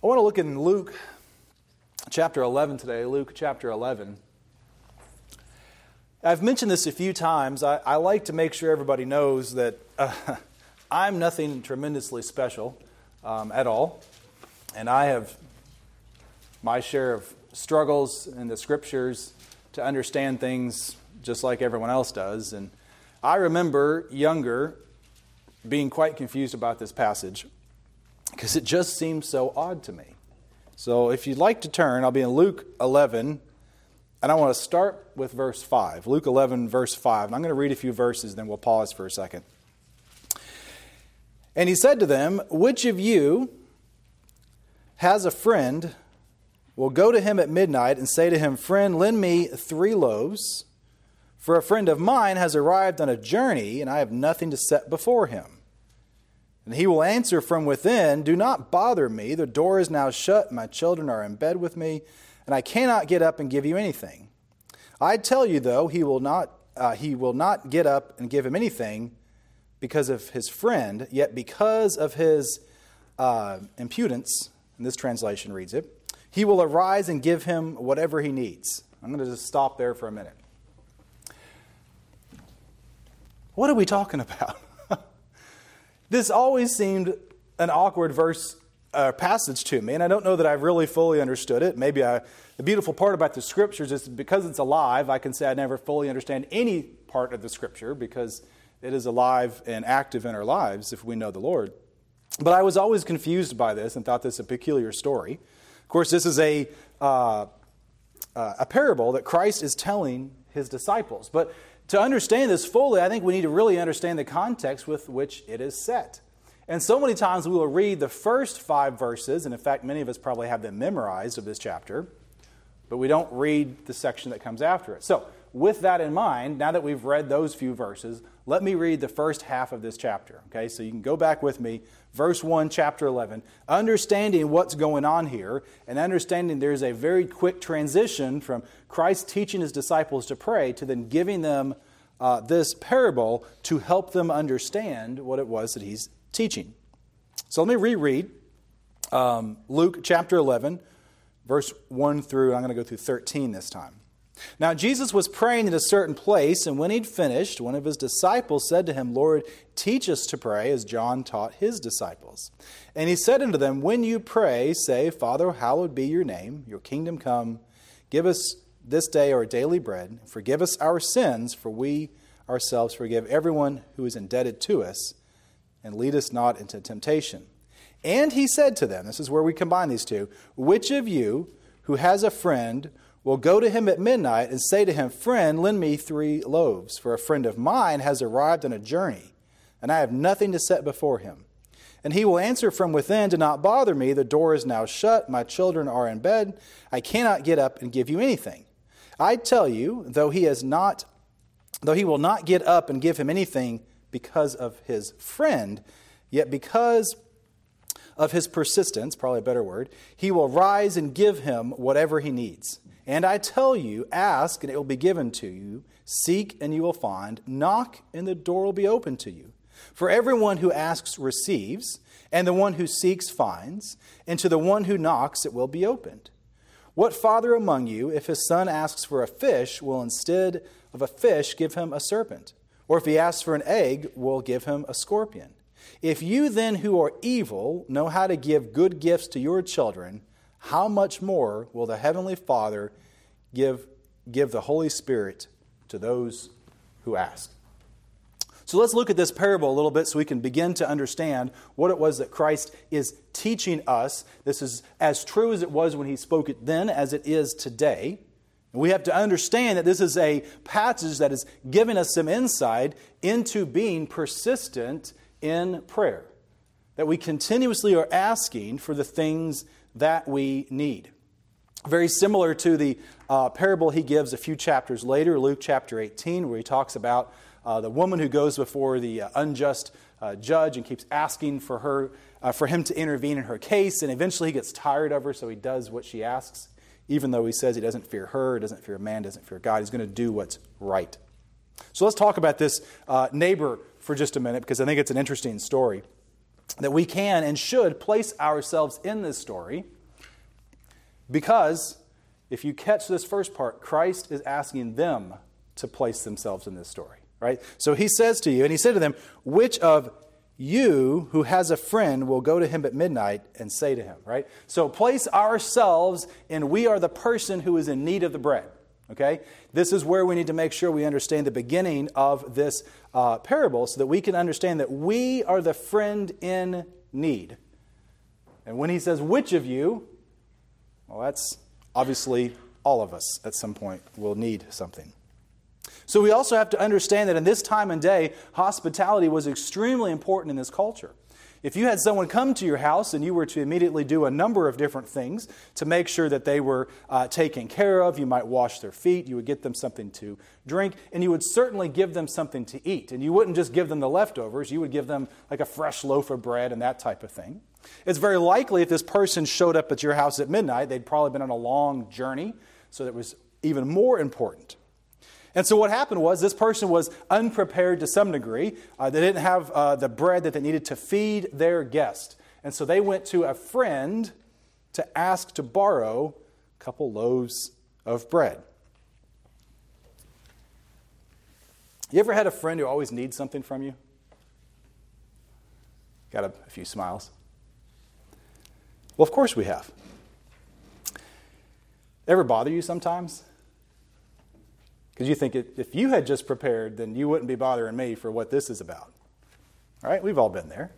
I want to look in Luke chapter 11 today, Luke chapter 11. I've mentioned this a few times. I, I like to make sure everybody knows that uh, I'm nothing tremendously special um, at all. And I have my share of struggles in the scriptures to understand things just like everyone else does. And I remember younger being quite confused about this passage because it just seems so odd to me. So if you'd like to turn, I'll be in Luke 11, and I want to start with verse 5. Luke 11, verse 5. And I'm going to read a few verses, then we'll pause for a second. And he said to them, Which of you has a friend will go to him at midnight and say to him, Friend, lend me three loaves, for a friend of mine has arrived on a journey, and I have nothing to set before him. And he will answer from within, Do not bother me. The door is now shut. My children are in bed with me, and I cannot get up and give you anything. I tell you, though, he will not, uh, he will not get up and give him anything because of his friend, yet because of his uh, impudence, and this translation reads it, he will arise and give him whatever he needs. I'm going to just stop there for a minute. What are we talking about? This always seemed an awkward verse uh, passage to me, and I don't know that I've really fully understood it. Maybe I, the beautiful part about the scriptures is because it's alive, I can say I never fully understand any part of the scripture because it is alive and active in our lives if we know the Lord. But I was always confused by this and thought this a peculiar story. Of course, this is a, uh, uh, a parable that Christ is telling his disciples. But to understand this fully, I think we need to really understand the context with which it is set. And so many times we will read the first five verses, and in fact, many of us probably have them memorized of this chapter, but we don't read the section that comes after it. So, with that in mind, now that we've read those few verses, let me read the first half of this chapter. Okay, so you can go back with me, verse 1, chapter 11, understanding what's going on here, and understanding there's a very quick transition from Christ teaching his disciples to pray to then giving them uh, this parable to help them understand what it was that he's teaching. So let me reread um, Luke chapter 11, verse 1 through, I'm going to go through 13 this time. Now, Jesus was praying in a certain place, and when he'd finished, one of his disciples said to him, Lord, teach us to pray as John taught his disciples. And he said unto them, When you pray, say, Father, hallowed be your name, your kingdom come. Give us this day our daily bread. Forgive us our sins, for we ourselves forgive everyone who is indebted to us, and lead us not into temptation. And he said to them, This is where we combine these two, which of you who has a friend will go to him at midnight and say to him, Friend, lend me three loaves, for a friend of mine has arrived on a journey, and I have nothing to set before him. And he will answer from within, Do not bother me. The door is now shut. My children are in bed. I cannot get up and give you anything. I tell you, though he has not, though he will not get up and give him anything because of his friend, yet because of his persistence, probably a better word, he will rise and give him whatever he needs. And I tell you, ask and it will be given to you, seek and you will find, knock and the door will be opened to you. For everyone who asks receives, and the one who seeks finds, and to the one who knocks it will be opened. What father among you, if his son asks for a fish, will instead of a fish give him a serpent? Or if he asks for an egg, will give him a scorpion? If you then, who are evil, know how to give good gifts to your children, how much more will the Heavenly Father give, give the Holy Spirit to those who ask? So let's look at this parable a little bit so we can begin to understand what it was that Christ is teaching us. This is as true as it was when he spoke it then as it is today. And we have to understand that this is a passage that is giving us some insight into being persistent in prayer. That we continuously are asking for the things that we need. Very similar to the uh, parable he gives a few chapters later, Luke chapter 18, where he talks about uh, the woman who goes before the uh, unjust uh, judge and keeps asking for her, uh, for him to intervene in her case, and eventually he gets tired of her, so he does what she asks, even though he says he doesn't fear her, doesn't fear a man, doesn't fear God. He's going to do what's right. So let's talk about this uh, neighbor for just a minute because I think it's an interesting story. That we can and should place ourselves in this story because if you catch this first part, Christ is asking them to place themselves in this story, right? So he says to you, and he said to them, Which of you who has a friend will go to him at midnight and say to him, right? So place ourselves and we are the person who is in need of the bread. Okay? This is where we need to make sure we understand the beginning of this uh, parable so that we can understand that we are the friend in need. And when he says, which of you, well, that's obviously all of us at some point will need something. So we also have to understand that in this time and day, hospitality was extremely important in this culture. If you had someone come to your house and you were to immediately do a number of different things to make sure that they were uh, taken care of, you might wash their feet, you would get them something to drink, and you would certainly give them something to eat. And you wouldn't just give them the leftovers, you would give them like a fresh loaf of bread and that type of thing. It's very likely if this person showed up at your house at midnight, they'd probably been on a long journey, so that was even more important. And so what happened was this person was unprepared to some degree. Uh, they didn't have uh, the bread that they needed to feed their guest. And so they went to a friend to ask to borrow a couple loaves of bread. You ever had a friend who always needs something from you? Got a, a few smiles. Well, of course we have. Ever bother you sometimes? Because you think if you had just prepared, then you wouldn't be bothering me for what this is about. All right, we've all been there.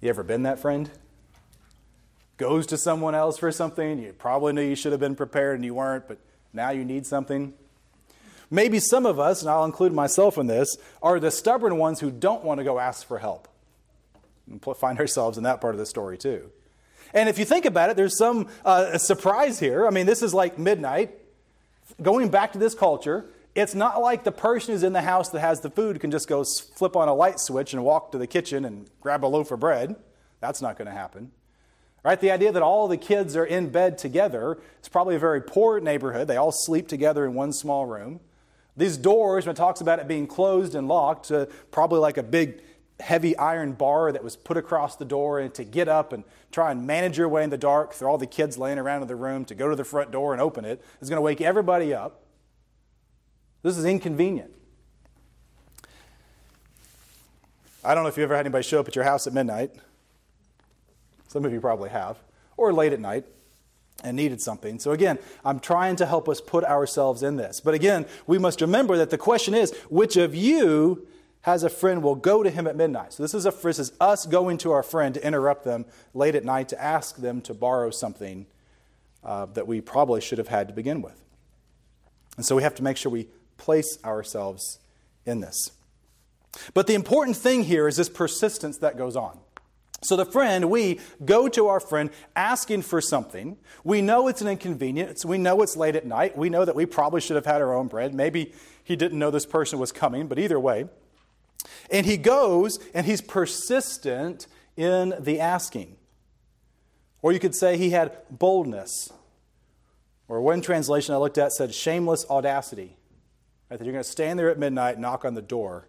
You ever been that friend? Goes to someone else for something, you probably knew you should have been prepared and you weren't, but now you need something. Maybe some of us, and I'll include myself in this, are the stubborn ones who don't want to go ask for help. And find ourselves in that part of the story too. And if you think about it, there's some uh, surprise here. I mean, this is like midnight going back to this culture, it's not like the person who's in the house that has the food can just go flip on a light switch and walk to the kitchen and grab a loaf of bread. That's not going to happen. Right? The idea that all the kids are in bed together, it's probably a very poor neighborhood. They all sleep together in one small room. These doors, when it talks about it being closed and locked, uh, probably like a big heavy iron bar that was put across the door and to get up and try and manage your way in the dark through all the kids laying around in the room to go to the front door and open it is going to wake everybody up. This is inconvenient. I don't know if you ever had anybody show up at your house at midnight. Some of you probably have, or late at night and needed something. So, again, I'm trying to help us put ourselves in this. But again, we must remember that the question is which of you has a friend will go to him at midnight. So this is, a, this is us going to our friend to interrupt them late at night to ask them to borrow something uh, that we probably should have had to begin with. And so we have to make sure we place ourselves in this. But the important thing here is this persistence that goes on. So, the friend, we go to our friend asking for something. We know it's an inconvenience. We know it's late at night. We know that we probably should have had our own bread. Maybe he didn't know this person was coming, but either way, and he goes and he's persistent in the asking. Or you could say he had boldness. Or one translation I looked at said shameless audacity. Right? That you're going to stand there at midnight, knock on the door,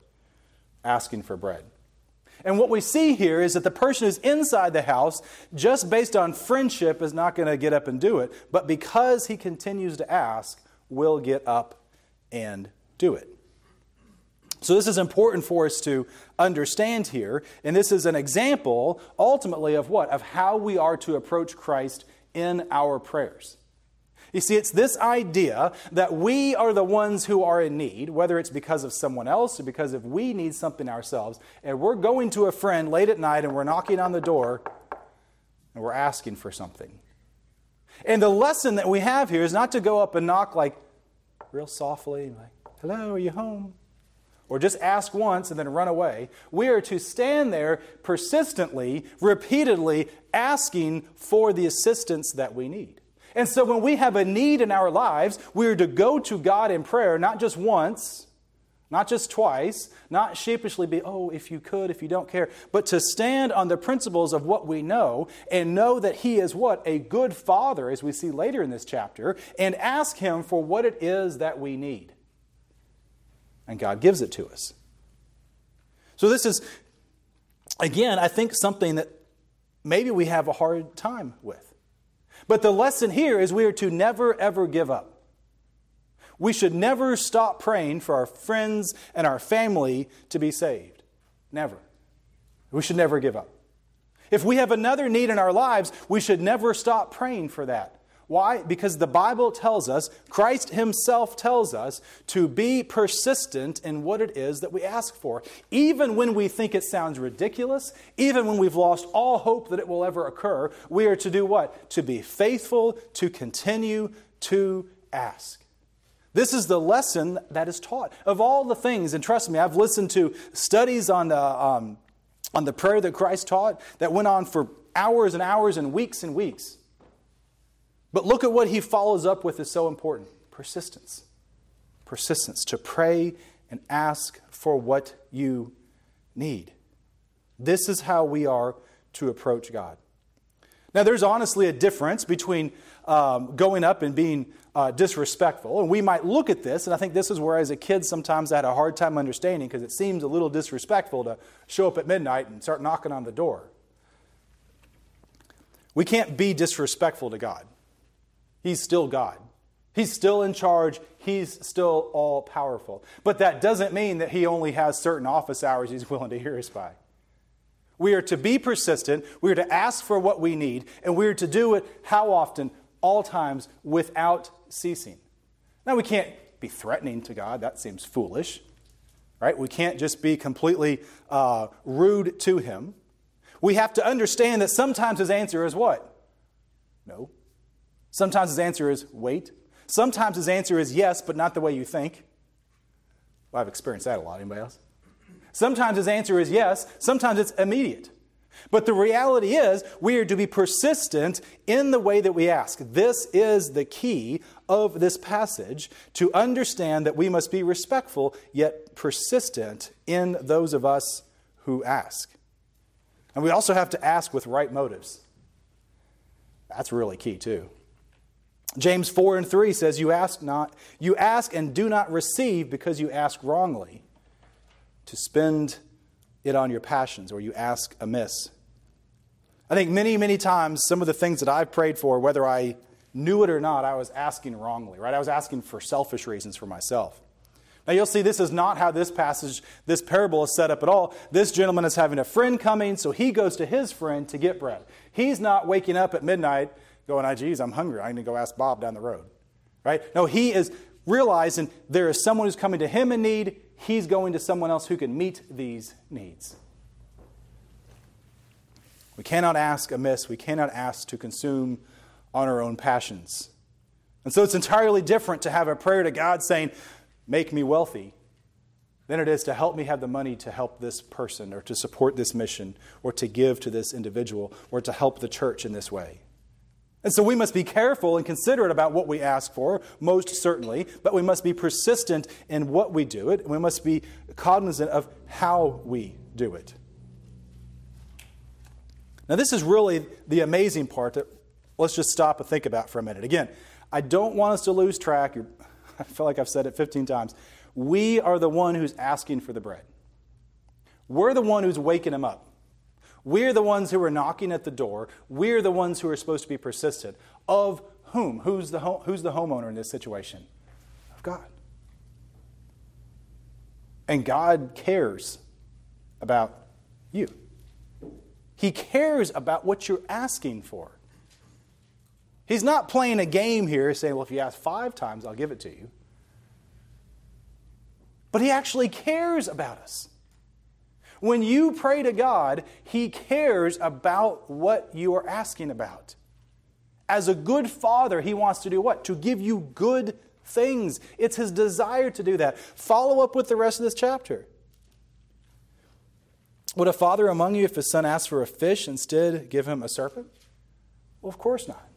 asking for bread. And what we see here is that the person who's inside the house, just based on friendship, is not going to get up and do it. But because he continues to ask, will get up and do it. So, this is important for us to understand here. And this is an example, ultimately, of what? Of how we are to approach Christ in our prayers. You see, it's this idea that we are the ones who are in need, whether it's because of someone else or because if we need something ourselves, and we're going to a friend late at night and we're knocking on the door and we're asking for something. And the lesson that we have here is not to go up and knock like real softly, like, hello, are you home? Or just ask once and then run away. We are to stand there persistently, repeatedly asking for the assistance that we need. And so when we have a need in our lives, we are to go to God in prayer, not just once, not just twice, not sheepishly be, oh, if you could, if you don't care, but to stand on the principles of what we know and know that He is what? A good Father, as we see later in this chapter, and ask Him for what it is that we need and God gives it to us. So, this is again, I think something that maybe we have a hard time with. But the lesson here is we are to never, ever give up. We should never stop praying for our friends and our family to be saved. Never. We should never give up. If we have another need in our lives, we should never stop praying for that. Why? Because the Bible tells us, Christ Himself tells us, to be persistent in what it is that we ask for. Even when we think it sounds ridiculous, even when we've lost all hope that it will ever occur, we are to do what? To be faithful, to continue to ask. This is the lesson that is taught. Of all the things, and trust me, I've listened to studies on the, um, on the prayer that Christ taught that went on for hours and hours and weeks and weeks. But look at what he follows up with is so important persistence. Persistence to pray and ask for what you need. This is how we are to approach God. Now, there's honestly a difference between um, going up and being uh, disrespectful. And we might look at this, and I think this is where, as a kid, sometimes I had a hard time understanding because it seems a little disrespectful to show up at midnight and start knocking on the door. We can't be disrespectful to God. He's still God. He's still in charge. He's still all powerful. But that doesn't mean that he only has certain office hours he's willing to hear us by. We are to be persistent. We are to ask for what we need. And we are to do it how often? All times without ceasing. Now, we can't be threatening to God. That seems foolish. Right? We can't just be completely uh, rude to him. We have to understand that sometimes his answer is what? No. Sometimes his answer is wait. Sometimes his answer is yes, but not the way you think. Well, I've experienced that a lot. Anybody else? Sometimes his answer is yes, sometimes it's immediate. But the reality is, we are to be persistent in the way that we ask. This is the key of this passage to understand that we must be respectful yet persistent in those of us who ask. And we also have to ask with right motives. That's really key, too. James 4 and 3 says, You ask not, you ask and do not receive because you ask wrongly, to spend it on your passions, or you ask amiss. I think many, many times some of the things that I've prayed for, whether I knew it or not, I was asking wrongly, right? I was asking for selfish reasons for myself. Now you'll see this is not how this passage, this parable is set up at all. This gentleman is having a friend coming, so he goes to his friend to get bread. He's not waking up at midnight going, oh, geez, I'm hungry. I'm going to go ask Bob down the road. Right? No, he is realizing there is someone who's coming to him in need. He's going to someone else who can meet these needs. We cannot ask amiss. We cannot ask to consume on our own passions. And so it's entirely different to have a prayer to God saying, Make me wealthy, than it is to help me have the money to help this person or to support this mission or to give to this individual or to help the church in this way. And so we must be careful and considerate about what we ask for, most certainly, but we must be persistent in what we do it, and we must be cognizant of how we do it. Now, this is really the amazing part that let's just stop and think about for a minute. Again, I don't want us to lose track. I feel like I've said it 15 times. We are the one who's asking for the bread. We're the one who's waking him up. We're the ones who are knocking at the door. We're the ones who are supposed to be persistent. Of whom? Who's the, who's the homeowner in this situation? Of God. And God cares about you. He cares about what you're asking for. He's not playing a game here saying, well, if you ask five times, I'll give it to you. But He actually cares about us. When you pray to God, He cares about what you are asking about. As a good father, He wants to do what? To give you good things. It's His desire to do that. Follow up with the rest of this chapter. Would a father among you, if his son asks for a fish, instead give him a serpent? Well, of course not.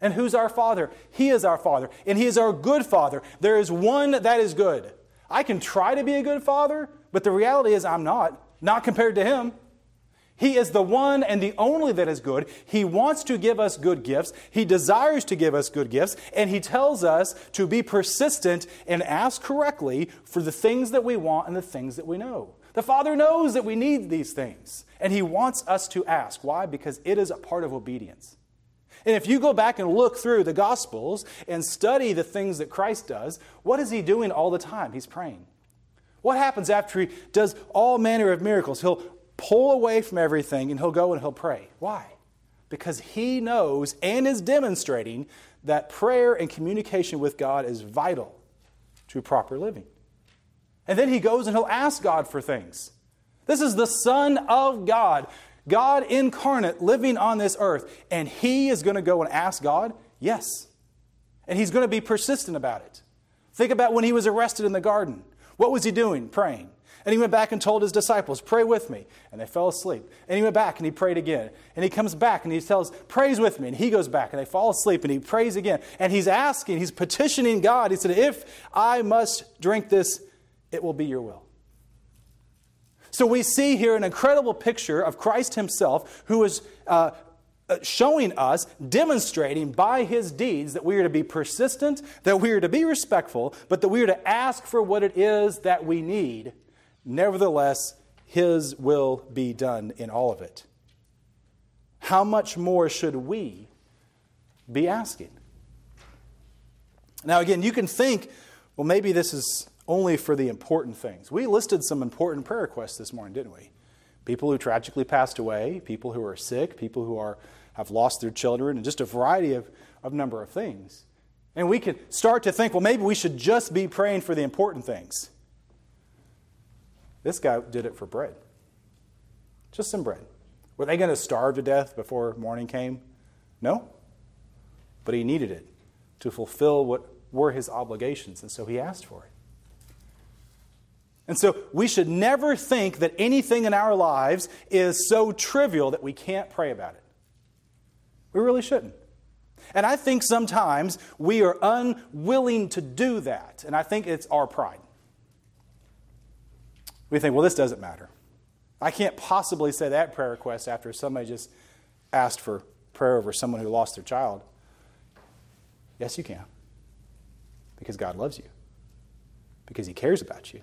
And who's our father? He is our father, and he is our good father. There is one that is good. I can try to be a good father, but the reality is I'm not, not compared to him. He is the one and the only that is good. He wants to give us good gifts. He desires to give us good gifts. And He tells us to be persistent and ask correctly for the things that we want and the things that we know. The Father knows that we need these things, and He wants us to ask. Why? Because it is a part of obedience. And if you go back and look through the Gospels and study the things that Christ does, what is He doing all the time? He's praying. What happens after He does all manner of miracles? He'll pull away from everything and He'll go and He'll pray. Why? Because He knows and is demonstrating that prayer and communication with God is vital to proper living. And then He goes and He'll ask God for things. This is the Son of God God incarnate living on this earth, and he is going to go and ask God? Yes. And he's going to be persistent about it. Think about when he was arrested in the garden. What was he doing? Praying. And he went back and told his disciples, Pray with me. And they fell asleep. And he went back and he prayed again. And he comes back and he tells, Praise with me. And he goes back and they fall asleep and he prays again. And he's asking, he's petitioning God. He said, If I must drink this, it will be your will. So we see here an incredible picture of Christ himself who uh, uh, Uh, showing us, demonstrating by his deeds that we are to be persistent, that we are to be respectful, but that we are to ask for what it is that we need. Nevertheless, his will be done in all of it. How much more should we be asking? Now, again, you can think, well, maybe this is only for the important things. We listed some important prayer requests this morning, didn't we? People who tragically passed away, people who are sick, people who are, have lost their children, and just a variety of, of number of things. And we could start to think, well, maybe we should just be praying for the important things. This guy did it for bread. Just some bread. Were they going to starve to death before morning came? No. But he needed it to fulfill what were his obligations, and so he asked for it. And so we should never think that anything in our lives is so trivial that we can't pray about it. We really shouldn't. And I think sometimes we are unwilling to do that. And I think it's our pride. We think, well, this doesn't matter. I can't possibly say that prayer request after somebody just asked for prayer over someone who lost their child. Yes, you can. Because God loves you, because He cares about you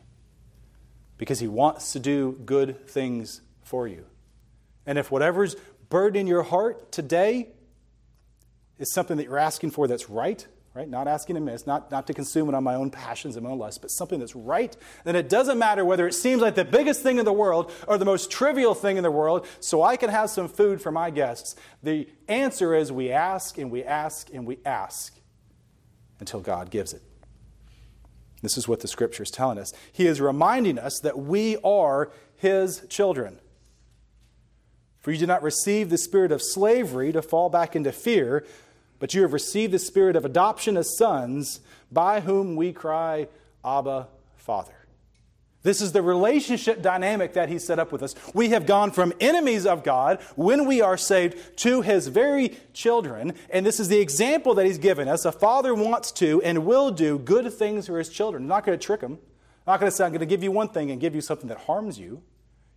because He wants to do good things for you. And if whatever's burdening your heart today is something that you're asking for that's right, right? Not asking amiss, not, not to consume it on my own passions and my own lusts, but something that's right, then it doesn't matter whether it seems like the biggest thing in the world or the most trivial thing in the world, so I can have some food for my guests. The answer is we ask and we ask and we ask until God gives it. This is what the scripture is telling us. He is reminding us that we are his children. For you did not receive the spirit of slavery to fall back into fear, but you have received the spirit of adoption as sons, by whom we cry, Abba, Father. This is the relationship dynamic that He set up with us. We have gone from enemies of God when we are saved to His very children. And this is the example that He's given us. A father wants to and will do good things for His children. I'm not going to trick Him. I'm not going to say, I'm going to give you one thing and give you something that harms you.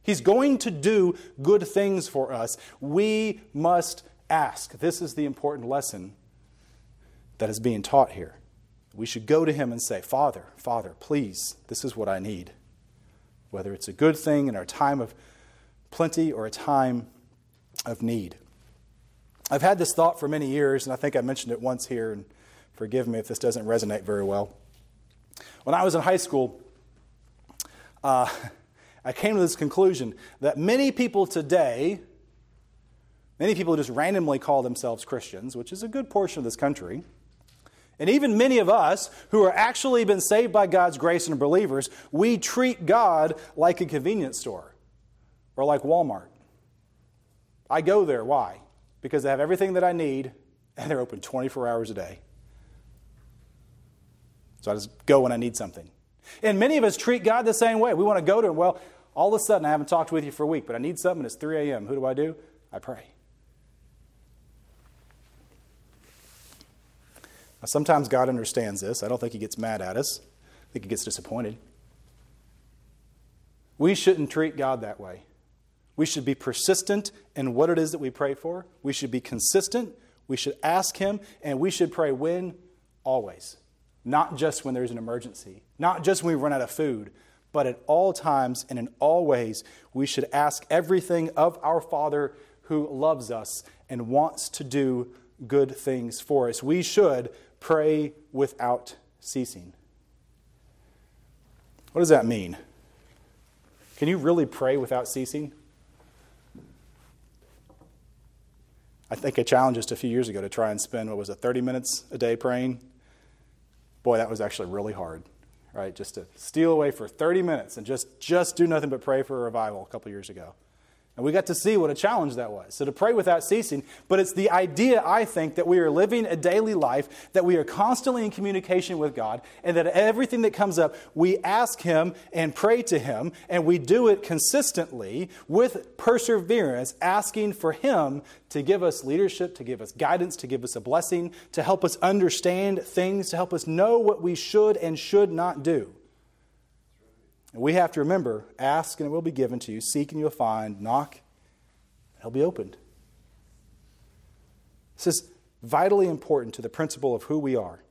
He's going to do good things for us. We must ask. This is the important lesson that is being taught here. We should go to Him and say, Father, Father, please, this is what I need whether it's a good thing in our time of plenty or a time of need. I've had this thought for many years, and I think I mentioned it once here, and forgive me if this doesn't resonate very well. When I was in high school, uh, I came to this conclusion that many people today, many people just randomly call themselves Christians, which is a good portion of this country, and even many of us who are actually been saved by God's grace and are believers, we treat God like a convenience store or like Walmart. I go there. Why? Because they have everything that I need and they're open 24 hours a day. So I just go when I need something. And many of us treat God the same way. We want to go to Him. Well, all of a sudden, I haven't talked with you for a week, but I need something. It's 3 a.m. Who do I do? I pray. Now, sometimes God understands this. I don't think He gets mad at us, I think He gets disappointed. We shouldn't treat God that way. We should be persistent in what it is that we pray for. We should be consistent. We should ask Him, and we should pray when? Always. Not just when there's an emergency, not just when we run out of food, but at all times and in all ways, we should ask everything of our Father who loves us and wants to do good things for us. We should pray without ceasing. What does that mean? Can you really pray without ceasing? I think I challenged just a few years ago to try and spend, what was it, 30 minutes a day praying? Boy, that was actually really hard, right? Just to steal away for 30 minutes and just, just do nothing but pray for a revival a couple years ago. And we got to see what a challenge that was. So to pray without ceasing, but it's the idea, I think, that we are living a daily life, that we are constantly in communication with God, and that everything that comes up, we ask Him and pray to Him, and we do it consistently with perseverance, asking for Him to give us leadership, to give us guidance, to give us a blessing, to help us understand things, to help us know what we should and should not do. And we have to remember ask and it will be given to you, seek and you'll find, knock, and it'll be opened. This is vitally important to the principle of who we are.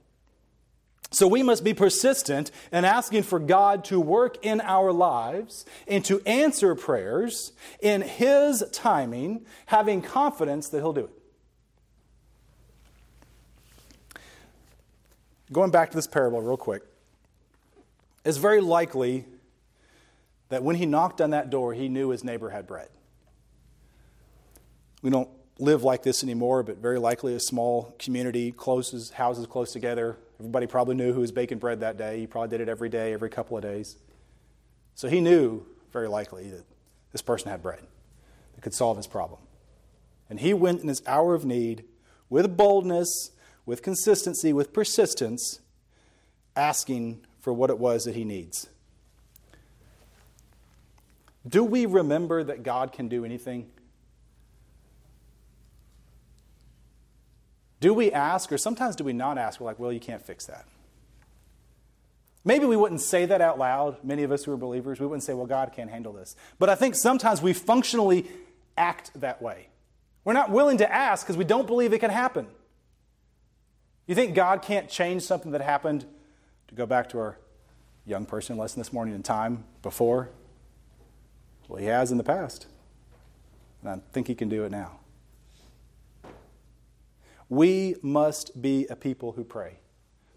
So we must be persistent in asking for God to work in our lives and to answer prayers in His timing, having confidence that He'll do it. Going back to this parable, real quick, it's very likely that when he knocked on that door, he knew his neighbor had bread. We don't live like this anymore, but very likely a small community, closes, houses close together. Everybody probably knew who was baking bread that day. He probably did it every day, every couple of days. So he knew, very likely, that this person had bread that could solve his problem. And he went in his hour of need with boldness, with consistency, with persistence, asking for what it was that he needs. Do we remember that God can do anything? Do we ask, or sometimes do we not ask? We're like, well, you can't fix that. Maybe we wouldn't say that out loud, many of us who are believers. We wouldn't say, well, God can't handle this. But I think sometimes we functionally act that way. We're not willing to ask because we don't believe it can happen. You think God can't change something that happened, to go back to our young person lesson this morning in time before? Well, he has in the past. And I think he can do it now. We must be a people who pray.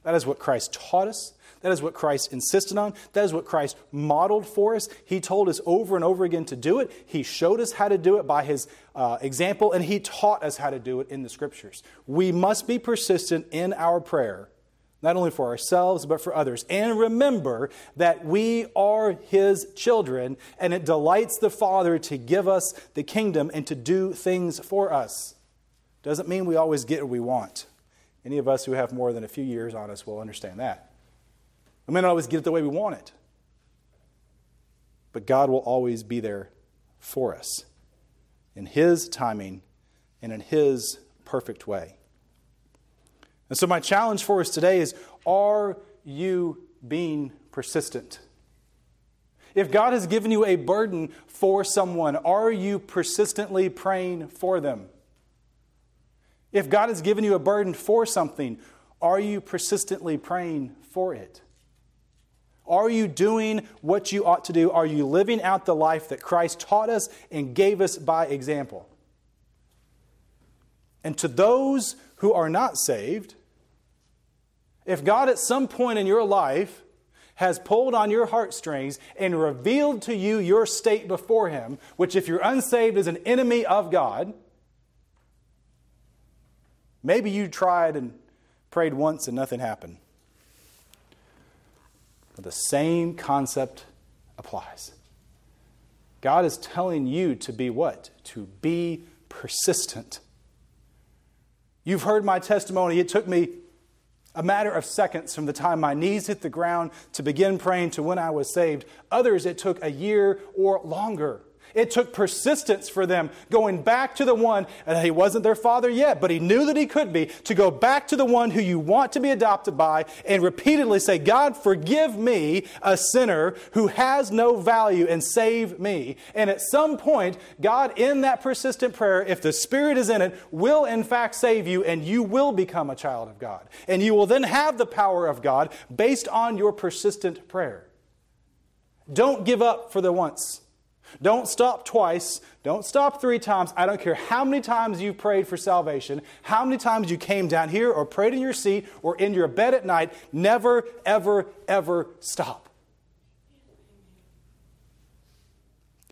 That is what Christ taught us. That is what Christ insisted on. That is what Christ modeled for us. He told us over and over again to do it. He showed us how to do it by his uh, example, and he taught us how to do it in the scriptures. We must be persistent in our prayer not only for ourselves, but for others. And remember that we are His children, and it delights the Father to give us the kingdom and to do things for us. Doesn't mean we always get what we want. Any of us who have more than a few years on us will understand that. We may not always get it the way we want it, but God will always be there for us in His timing and in His perfect way. And so, my challenge for us today is are you being persistent? If God has given you a burden for someone, are you persistently praying for them? If God has given you a burden for something, are you persistently praying for it? Are you doing what you ought to do? Are you living out the life that Christ taught us and gave us by example? And to those who are not saved, if God at some point in your life has pulled on your heartstrings and revealed to you your state before Him, which, if you're unsaved, is an enemy of God, maybe you tried and prayed once and nothing happened. But the same concept applies. God is telling you to be what? To be persistent. You've heard my testimony. It took me a matter of seconds from the time my knees hit the ground to begin praying to when I was saved. Others, it took a year or longer. It took persistence for them going back to the one, and he wasn't their father yet, but he knew that he could be, to go back to the one who you want to be adopted by and repeatedly say, God, forgive me, a sinner who has no value, and save me. And at some point, God, in that persistent prayer, if the Spirit is in it, will in fact save you, and you will become a child of God. And you will then have the power of God based on your persistent prayer. Don't give up for the once. Don't stop twice. Don't stop three times. I don't care how many times you've prayed for salvation, how many times you came down here or prayed in your seat or in your bed at night. Never, ever, ever stop.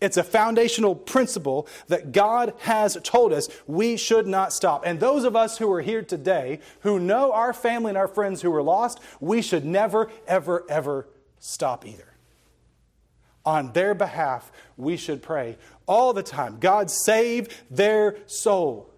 It's a foundational principle that God has told us we should not stop. And those of us who are here today, who know our family and our friends who are lost, we should never, ever, ever stop either. On their behalf, we should pray all the time God, save their soul.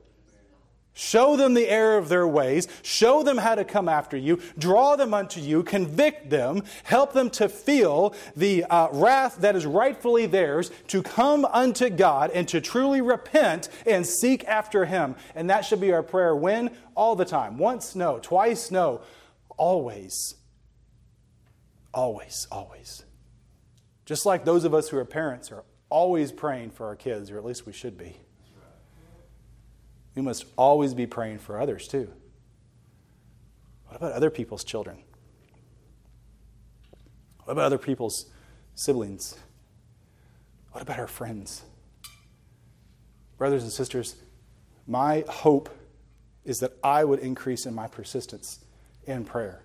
Show them the error of their ways. Show them how to come after you. Draw them unto you. Convict them. Help them to feel the uh, wrath that is rightfully theirs, to come unto God and to truly repent and seek after Him. And that should be our prayer. When? All the time. Once? No. Twice? No. Always. Always, always. Just like those of us who are parents are always praying for our kids, or at least we should be. We must always be praying for others too. What about other people's children? What about other people's siblings? What about our friends? Brothers and sisters, my hope is that I would increase in my persistence in prayer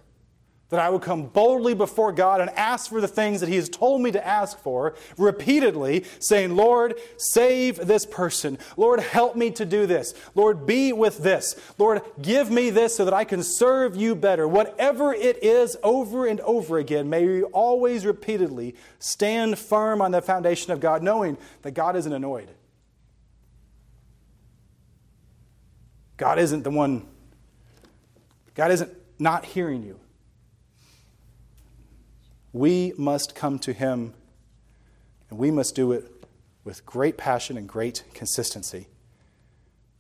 that I would come boldly before God and ask for the things that He has told me to ask for, repeatedly, saying, Lord, save this person. Lord, help me to do this. Lord, be with this. Lord, give me this so that I can serve you better. Whatever it is, over and over again, may we always repeatedly stand firm on the foundation of God, knowing that God isn't annoyed. God isn't the one, God isn't not hearing you we must come to Him, and we must do it with great passion and great consistency.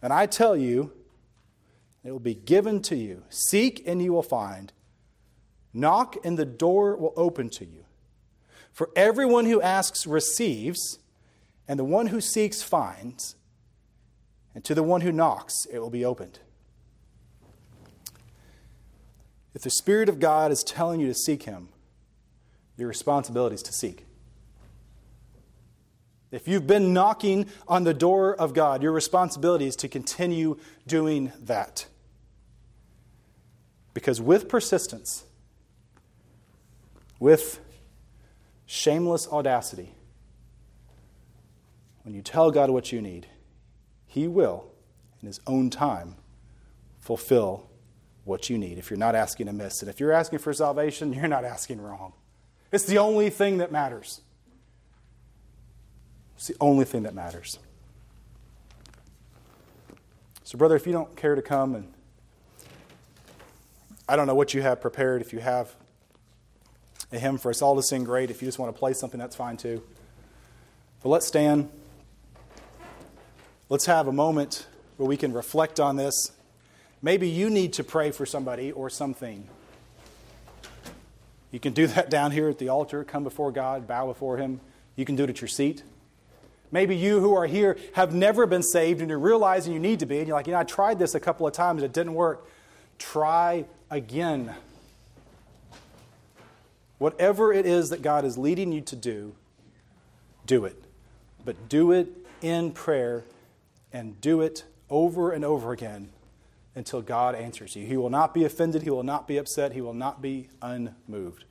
And I tell you, it will be given to you. Seek, and you will find. Knock, and the door will open to you. For everyone who asks receives, and the one who seeks finds, and to the one who knocks it will be opened. If the Spirit of God is telling you to seek Him, your responsibility is to seek. If you've been knocking on the door of God, your responsibility is to continue doing that. Because with persistence, with shameless audacity, when you tell God what you need, He will, in His own time, fulfill what you need if you're not asking amiss. And if you're asking for salvation, you're not asking wrong. It's the only thing that matters. It's the only thing that matters. So, brother, if you don't care to come, and I don't know what you have prepared, if you have a hymn for us all to sing, great. If you just want to play something, that's fine too. But let's stand. Let's have a moment where we can reflect on this. Maybe you need to pray for somebody or something. You can do that down here at the altar, come before God, bow before Him. You can do it at your seat. Maybe you who are here have never been saved and you're realizing you need to be, and you're like, you know, I tried this a couple of times, it didn't work. Try again. Whatever it is that God is leading you to do, do it. But do it in prayer and do it over and over again until God answers you. He will not be offended, he will not be upset, he will not be unmoved.